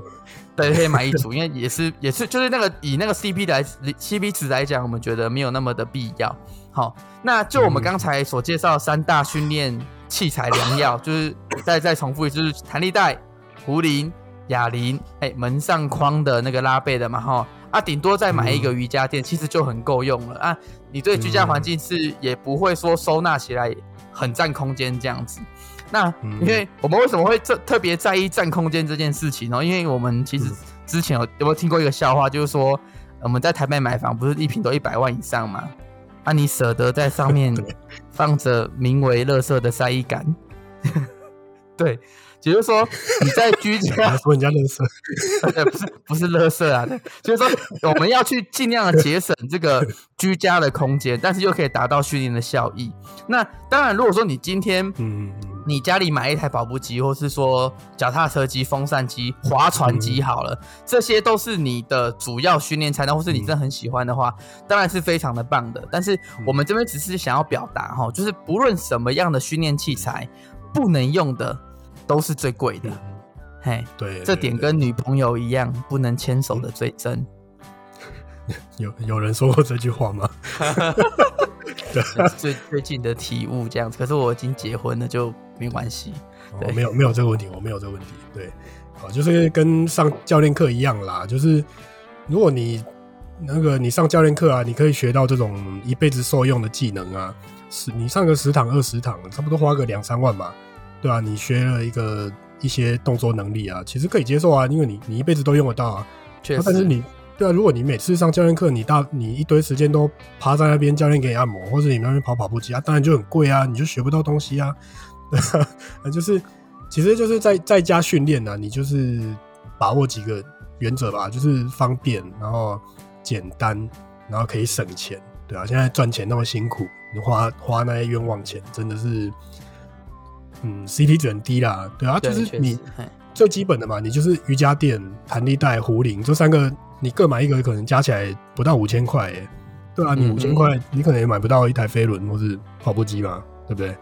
对，可以买一组，因为也是也是就是那个以那个 CP 来 CP 值来讲，我们觉得没有那么的必要。好，那就我们刚才所介绍三大训练器材良药，就是再再重复一次，就是弹力带、壶铃、哑铃，哎，门上框的那个拉背的嘛，哈。啊，顶多再买一个瑜伽垫，嗯、其实就很够用了啊！你对居家环境是也不会说收纳起来很占空间这样子。那因为我们为什么会特特别在意占空间这件事情呢？因为我们其实之前有有没有听过一个笑话，就是说我们在台北买房，不是一坪都一百万以上吗？啊，你舍得在上面 放着名为“垃圾”的晒衣杆？对。也就是说你在居家 说人家乐色，不是不是乐色啊，就是说我们要去尽量的节省这个居家的空间，但是又可以达到训练的效益。那当然，如果说你今天嗯。你家里买一台跑步机，或是说脚踏车机、风扇机、划船机，好了，这些都是你的主要训练菜单，或是你真的很喜欢的话，当然是非常的棒的。但是我们这边只是想要表达哈，就是不论什么样的训练器材，不能用的都是最贵的。嘿，对，这点跟女朋友一样，不能牵手的最真。有有人说过这句话吗？最最近的体悟这样子，可是我已经结婚了，就没关系。对，没有没有这个问题，我没有这个问题。对，好，就是跟上教练课一样啦，就是如果你那个你上教练课啊，你可以学到这种一辈子受用的技能啊，是你上个十堂二十堂，差不多花个两三万嘛，对啊，你学了一个一些动作能力啊，其实可以接受啊，因为你你一辈子都用得到啊。确实，但是你。对啊，如果你每次上教练课，你大你一堆时间都趴在那边，教练给你按摩，或者你那边跑跑步机啊，当然就很贵啊，你就学不到东西啊。啊，就是其实就是在在家训练啊，你就是把握几个原则吧，就是方便，然后简单，然后可以省钱，对啊，现在赚钱那么辛苦，你花花那些冤枉钱，真的是，嗯，CP 值很低啦，对啊，就是你最基本的嘛，你就是瑜伽垫、弹力带、壶铃这三个。你各买一个，可能加起来不到五千块，哎，对啊，你五千块，你可能也买不到一台飞轮或是跑步机嘛，对不对？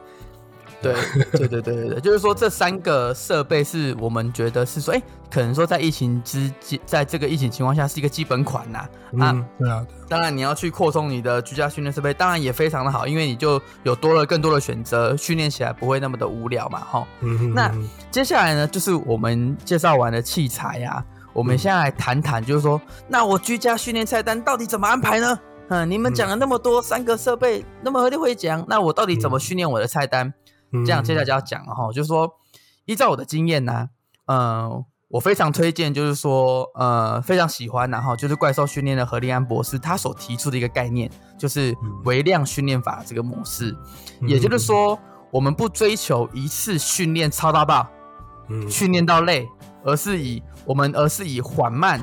对，对，对，对，对，就是说这三个设备是我们觉得是说，哎，可能说在疫情之，在这个疫情情况下是一个基本款呐。啊，对啊。当然你要去扩充你的居家训练设备，当然也非常的好，因为你就有多了更多的选择，训练起来不会那么的无聊嘛，哈。那接下来呢，就是我们介绍完的器材呀。我们现在来谈谈，就是说，那我居家训练菜单到底怎么安排呢？嗯，你们讲了那么多三个设备，那么会讲，那我到底怎么训练我的菜单？这样接下来就要讲了哈，就是说，依照我的经验呢，呃，我非常推荐，就是说，呃，非常喜欢，然后就是怪兽训练的何立安博士他所提出的一个概念，就是微量训练法这个模式，也就是说，我们不追求一次训练超大爆，嗯。训练到累，而是以我们而是以缓慢，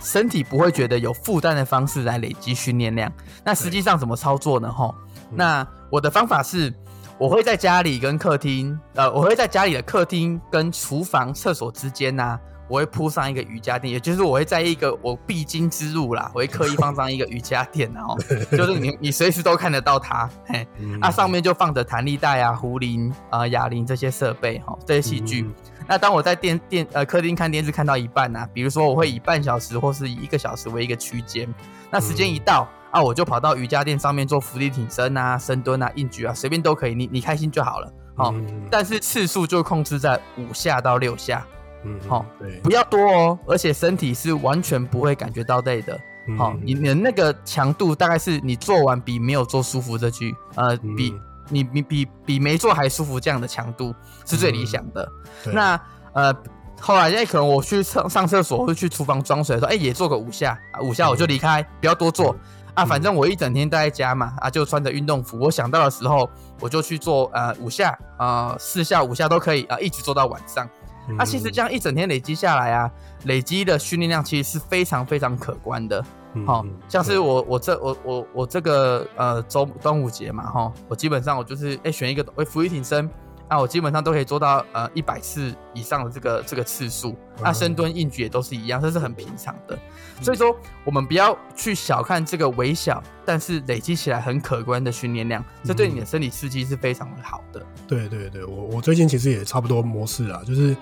身体不会觉得有负担的方式来累积训练量。那实际上怎么操作呢？吼，那我的方法是，我会在家里跟客厅，呃，我会在家里的客厅跟厨房、厕所之间呐、啊，我会铺上一个瑜伽垫，也就是我会在一个我必经之路啦，我会刻意放上一个瑜伽垫，然后 就是你你随时都看得到它，嘿，那、啊、上面就放着弹力带啊、壶铃啊、哑铃这些设备，哈，这些器具。那当我在电电呃客厅看电视看到一半啊，比如说我会以半小时或是以一个小时为一个区间，那时间一到啊，我就跑到瑜伽垫上面做伏地挺身啊、深蹲啊、硬举啊，随便都可以，你你开心就好了。好，但是次数就控制在五下到六下，嗯，好，对，不要多哦，而且身体是完全不会感觉到累的。好，你你的那个强度大概是你做完比没有做舒服这句，呃，比。你你比比没做还舒服，这样的强度是最理想的。嗯、那呃，后来哎，可能我去上上厕所或者去厨房装水的时候，哎，也做个五下，五下我就离开，嗯、不要多做、嗯、啊。反正我一整天待在家嘛，啊，就穿着运动服，我想到的时候我就去做呃五下啊、呃，四下五下都可以啊，一直做到晚上。嗯、啊，其实这样一整天累积下来啊，累积的训练量其实是非常非常可观的。好、嗯、像是我我这我我我这个呃周端午节嘛哈，我基本上我就是哎、欸、选一个为伏地挺身，那我基本上都可以做到呃一百次以上的这个这个次数，那深蹲硬举也都是一样，这是很平常的。所以说我们不要去小看这个微小但是累积起来很可观的训练量，这对你的身体刺激是非常的好的。对对对，我我最近其实也差不多模式啊，就是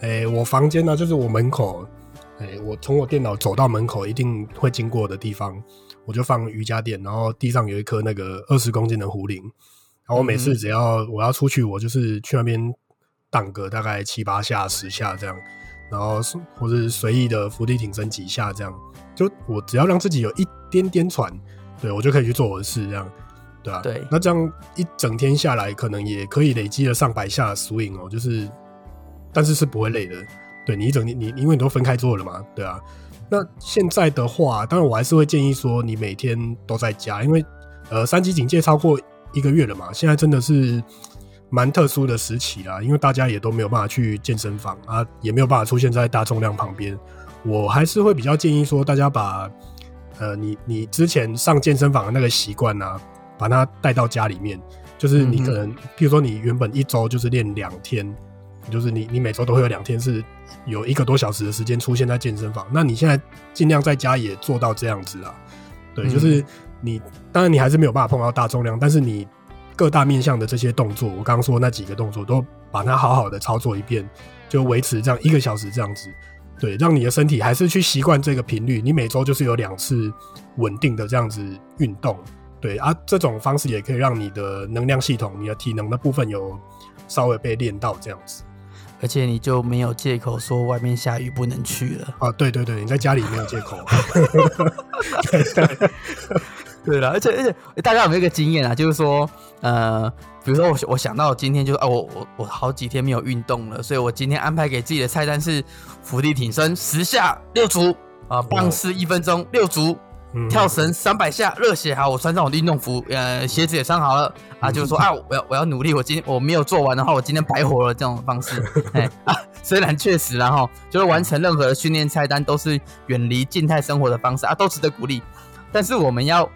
诶、欸、我房间呢就是我门口。诶，我从我电脑走到门口一定会经过的地方，我就放瑜伽垫，然后地上有一颗那个二十公斤的壶铃，然后我每次只要我要出去，我就是去那边荡个大概七八下、十下这样，然后或是随意的伏地挺身几下这样，就我只要让自己有一点点喘，对，我就可以去做我的事，这样，对啊，对，那这样一整天下来，可能也可以累积了上百下的 swing 哦，就是，但是是不会累的。对，你一整天你因为你都分开做了嘛，对啊。那现在的话，当然我还是会建议说，你每天都在家，因为呃三级警戒超过一个月了嘛，现在真的是蛮特殊的时期啦，因为大家也都没有办法去健身房啊，也没有办法出现在大重量旁边。我还是会比较建议说，大家把呃你你之前上健身房的那个习惯呢，把它带到家里面。就是你可能，嗯、譬如说你原本一周就是练两天，就是你你每周都会有两天是有一个多小时的时间出现在健身房。那你现在尽量在家也做到这样子啊。对，就是你当然你还是没有办法碰到大重量，但是你。各大面向的这些动作，我刚刚说那几个动作都把它好好的操作一遍，就维持这样一个小时这样子，对，让你的身体还是去习惯这个频率。你每周就是有两次稳定的这样子运动，对啊，这种方式也可以让你的能量系统、你的体能的部分有稍微被练到这样子，而且你就没有借口说外面下雨不能去了啊。对对对，你在家里没有借口。对了，而且而且大家有没有一个经验啊？就是说，呃，比如说我我想到今天就是啊，我我我好几天没有运动了，所以我今天安排给自己的菜单是伏地挺身十下六组啊，棒式一分钟六组，跳绳三百下热血好，我穿上我的运动服，呃，鞋子也穿好了啊，就是说啊，我要我要努力，我今天我没有做完的话，我今天白活了这种方式，哎啊，虽然确实然后就是完成任何的训练菜单都是远离静态生活的方式啊，都值得鼓励，但是我们要。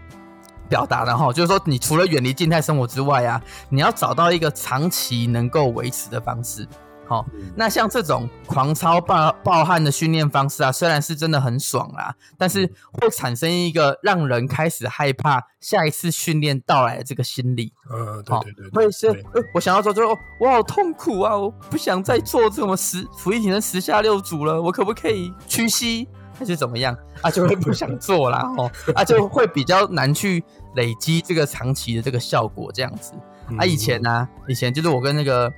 表达的哈，就是说，你除了远离静态生活之外啊，你要找到一个长期能够维持的方式。好，那像这种狂操暴暴汗的训练方式啊，虽然是真的很爽啦，但是会产生一个让人开始害怕下一次训练到来的这个心理。嗯，对对对，会是，我想要做，就我好痛苦啊，我不想再做这么十俯卧撑十下六组了，我可不可以屈膝？还是怎么样啊？就会不想做啦，哦，啊，就会比较难去累积这个长期的这个效果，这样子。啊，以前呢、啊，以前就是我跟那个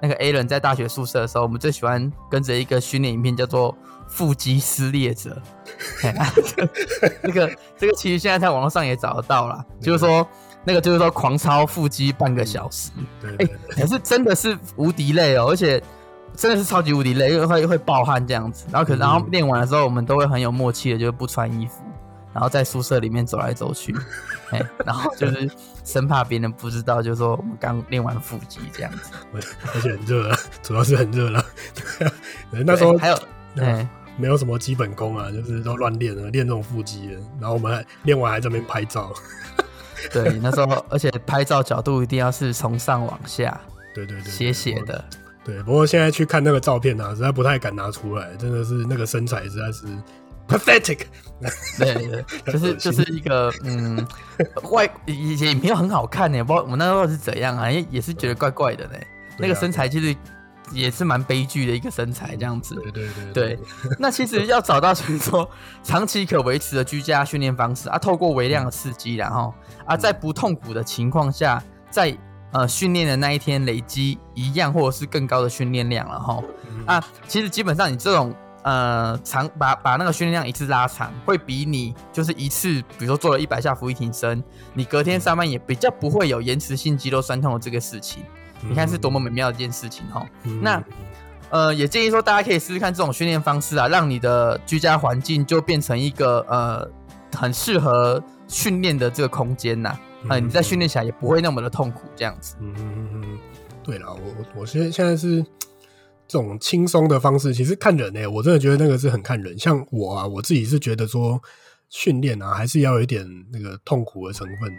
那个 A 人在大学宿舍的时候，我们最喜欢跟着一个训练影片，叫做“腹肌撕裂者 ”。这个这个其实现在在网络上也找得到啦，就是说那个就是说狂操腹肌半个小时，哎，可是真的是无敌累哦，而且。真的是超级无敌累，因为会会暴汗这样子。然后可然后练完的时候，我们都会很有默契的，就是不穿衣服，然后在宿舍里面走来走去，哎，然后就是生怕别人不知道，就是说我们刚练完腹肌这样子。而且很热，主要是很热了。那时候还有哎，没有什么基本功啊，就是都乱练了，练这种腹肌。然后我们练完还在那边拍照。对，那时候而且拍照角度一定要是从上往下，对对对，斜斜的。对，不过现在去看那个照片啊，实在不太敢拿出来，真的是那个身材实在是 pathetic。对对，就是 就是一个嗯，外以前也没有很好看呢，不知道我们那时候是怎样啊，也也是觉得怪怪的呢。那个身材其实也是蛮悲剧的一个身材，这样子。对对对。对，那其实要找到就是 说长期可维持的居家训练方式啊，透过微量的刺激，然后啊，在不痛苦的情况下，在。呃，训练的那一天累积一样或者是更高的训练量了哈。嗯、啊，其实基本上你这种呃长把把那个训练量一次拉长，会比你就是一次，比如说做了一百下伏地挺身，你隔天上班也比较不会有延迟性肌肉酸痛的这个事情。嗯、你看是多么美妙的一件事情哈。嗯、那呃也建议说大家可以试试看这种训练方式啊，让你的居家环境就变成一个呃很适合训练的这个空间呐。啊，你在训练起来也不会那么的痛苦，这样子。嗯嗯嗯，对了，我我我现在现在是这种轻松的方式，其实看人呢、欸，我真的觉得那个是很看人。像我啊，我自己是觉得说训练啊，还是要有一点那个痛苦的成分，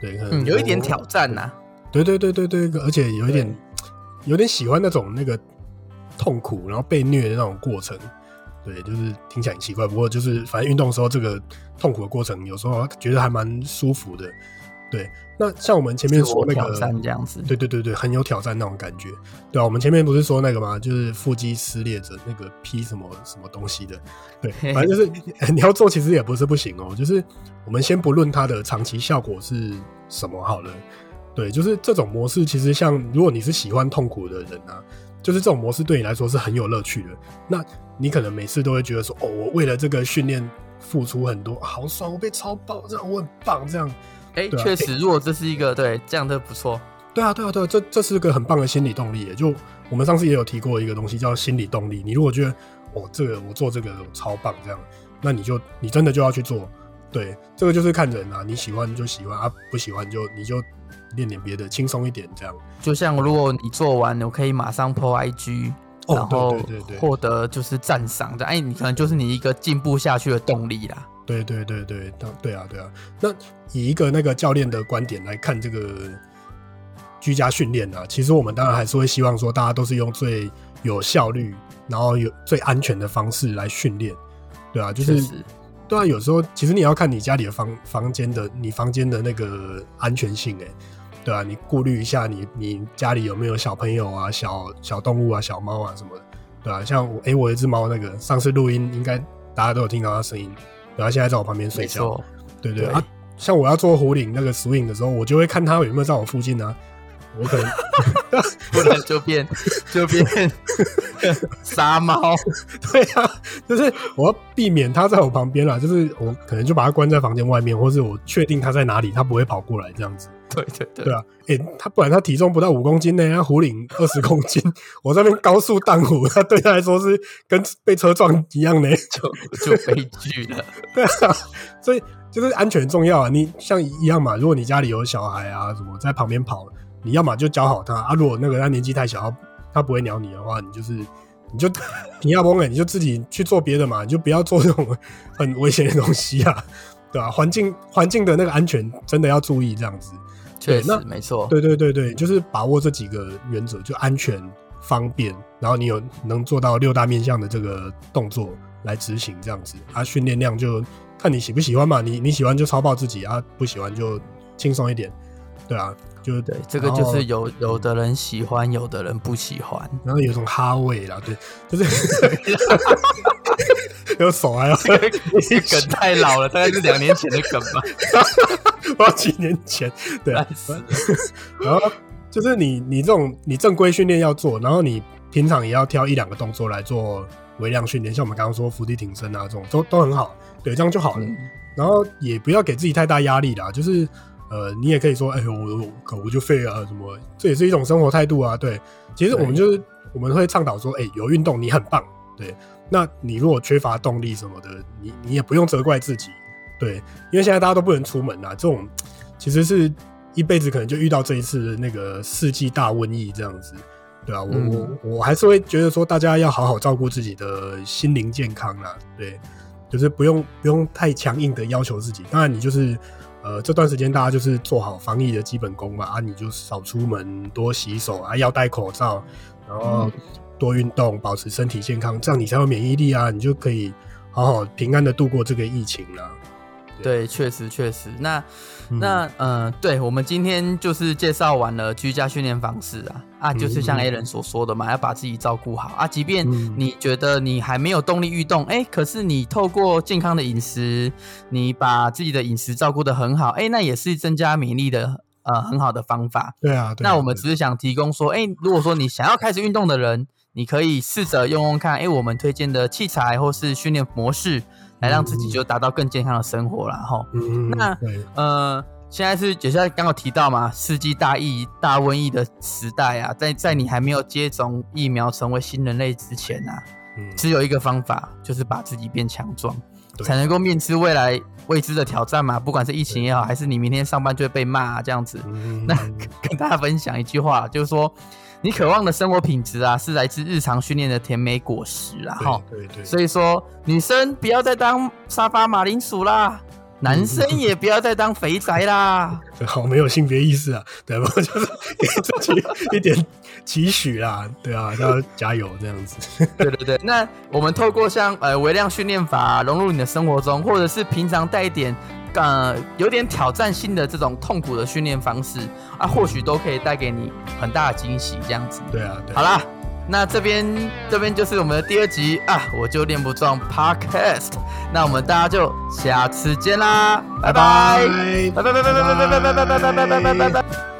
对，可能、嗯、有一点挑战呐、啊。对对对对对，而且有一点有点喜欢那种那个痛苦，然后被虐的那种过程。对，就是听起来很奇怪，不过就是反正运动的时候，这个痛苦的过程，有时候觉得还蛮舒服的。对，那像我们前面说那个这样子，对对对对，很有挑战那种感觉，对啊，我们前面不是说那个吗？就是腹肌撕裂者那个 P 什么什么东西的，对，反正就是 你要做，其实也不是不行哦。就是我们先不论它的长期效果是什么好了，对，就是这种模式，其实像如果你是喜欢痛苦的人啊，就是这种模式对你来说是很有乐趣的。那你可能每次都会觉得说，哦，我为了这个训练付出很多，好爽，我被超爆，这样我很棒，这样。哎，确、欸、实，如果这是一个对这样的不错，对啊，对啊，对啊，这这是个很棒的心理动力。就我们上次也有提过一个东西叫心理动力。你如果觉得哦，这个我做这个超棒，这样，那你就你真的就要去做。对，这个就是看人啊，你喜欢就喜欢啊，不喜欢就你就练点别的，轻松一点这样。就像如果你做完，我可以马上 po IG，哦，然后对对对对，获得就是赞赏的，哎，你可能就是你一个进步下去的动力啦。对对对对，对啊对啊。那以一个那个教练的观点来看这个居家训练啊，其实我们当然还是会希望说，大家都是用最有效率，然后有最安全的方式来训练，对啊，就是。对啊，有时候其实你要看你家里的房房间的你房间的那个安全性哎，对啊，你顾虑一下你你家里有没有小朋友啊、小小动物啊、小猫啊什么的，对啊，像我哎，我有一只猫，那个上次录音应该大家都有听到它声音，然后现在在我旁边睡觉，对对，对。啊，像我要做壶铃那个 swing 的时候，我就会看它有没有在我附近啊。我可能 不然就变 就变 杀猫，对啊，就是我要避免它在我旁边啦，就是我可能就把它关在房间外面，或是我确定它在哪里，它不会跑过来这样子。对对对，对啊，哎、欸，它不然他体重不到五公斤呢，他壶铃二十公斤，我这边高速荡壶，他对他来说是跟被车撞一样呢，就就悲剧了。对啊，所以就是安全重要啊，你像一样嘛，如果你家里有小孩啊什么在旁边跑。你要么就教好他啊，如果那个他年纪太小，他不会鸟你的话，你就是你就你要崩了，你就自己去做别的嘛，你就不要做这种很危险的东西啊，对吧、啊？环境环境的那个安全真的要注意，这样子。确实，没错。对对对对，就是把握这几个原则，就安全、方便，然后你有能做到六大面向的这个动作来执行，这样子啊，训练量就看你喜不喜欢嘛，你你喜欢就超爆自己啊，不喜欢就轻松一点，对啊。就对，这个就是有有的人喜欢，有的人不喜欢，然后有种哈味啦，对，就是 有手还要梗太老了，大概是两年前的梗吧，不知道几年前，对啊，然后就是你你这种你正规训练要做，然后你平常也要挑一两个动作来做微量训练，像我们刚刚说伏地挺身啊这种都都很好，对，这样就好了，嗯、然后也不要给自己太大压力啦，就是。呃，你也可以说，哎呦，我我我就废啊，什么？这也是一种生活态度啊。对，其实我们就是我们会倡导说，哎，有运动你很棒。对，那你如果缺乏动力什么的，你你也不用责怪自己。对，因为现在大家都不能出门啊，这种其实是一辈子可能就遇到这一次的那个世纪大瘟疫这样子，对啊，我、嗯、我我还是会觉得说，大家要好好照顾自己的心灵健康啊。对，就是不用不用太强硬的要求自己。当然，你就是。呃，这段时间大家就是做好防疫的基本功嘛，啊，你就少出门，多洗手啊，要戴口罩，然后多运动，保持身体健康，这样你才有免疫力啊，你就可以好好平安的度过这个疫情了。对，确实确实。那那嗯、呃，对，我们今天就是介绍完了居家训练方式啊啊，就是像 Alan 所说的嘛，要把自己照顾好啊。即便你觉得你还没有动力运动，哎、欸，可是你透过健康的饮食，你把自己的饮食照顾得很好，哎、欸，那也是增加免疫力的呃很好的方法。对啊。对啊，那我们只是想提供说，哎、欸，如果说你想要开始运动的人，你可以试着用用看，哎、欸，我们推荐的器材或是训练模式。来让自己就达到更健康的生活了哈。嗯，那呃，现在是就像刚刚提到嘛，世纪大疫大瘟疫的时代啊，在在你还没有接种疫苗成为新人类之前啊，嗯，只有一个方法，就是把自己变强壮，才能够面对未来未知的挑战嘛。不管是疫情也好，还是你明天上班就会被骂啊，这样子。嗯，那跟大家分享一句话，就是说。你渴望的生活品质啊，是来自日常训练的甜美果实啊！哈，对对。所以说，女生不要再当沙发马铃薯啦，男生 也不要再当肥宅啦。好，没有性别意识啊，对吧？就是给自己一点期许啦，对啊，要加油这样子。对对对，那我们透过像呃微量训练法融入你的生活中，或者是平常带一点。呃，有点挑战性的这种痛苦的训练方式啊，或许都可以带给你很大的惊喜。这样子，对啊，对啊。好啦，那这边这边就是我们的第二集啊，我就练不壮 Podcast。那我们大家就下次见啦，拜拜，拜拜拜拜拜拜拜拜拜拜拜拜拜拜拜。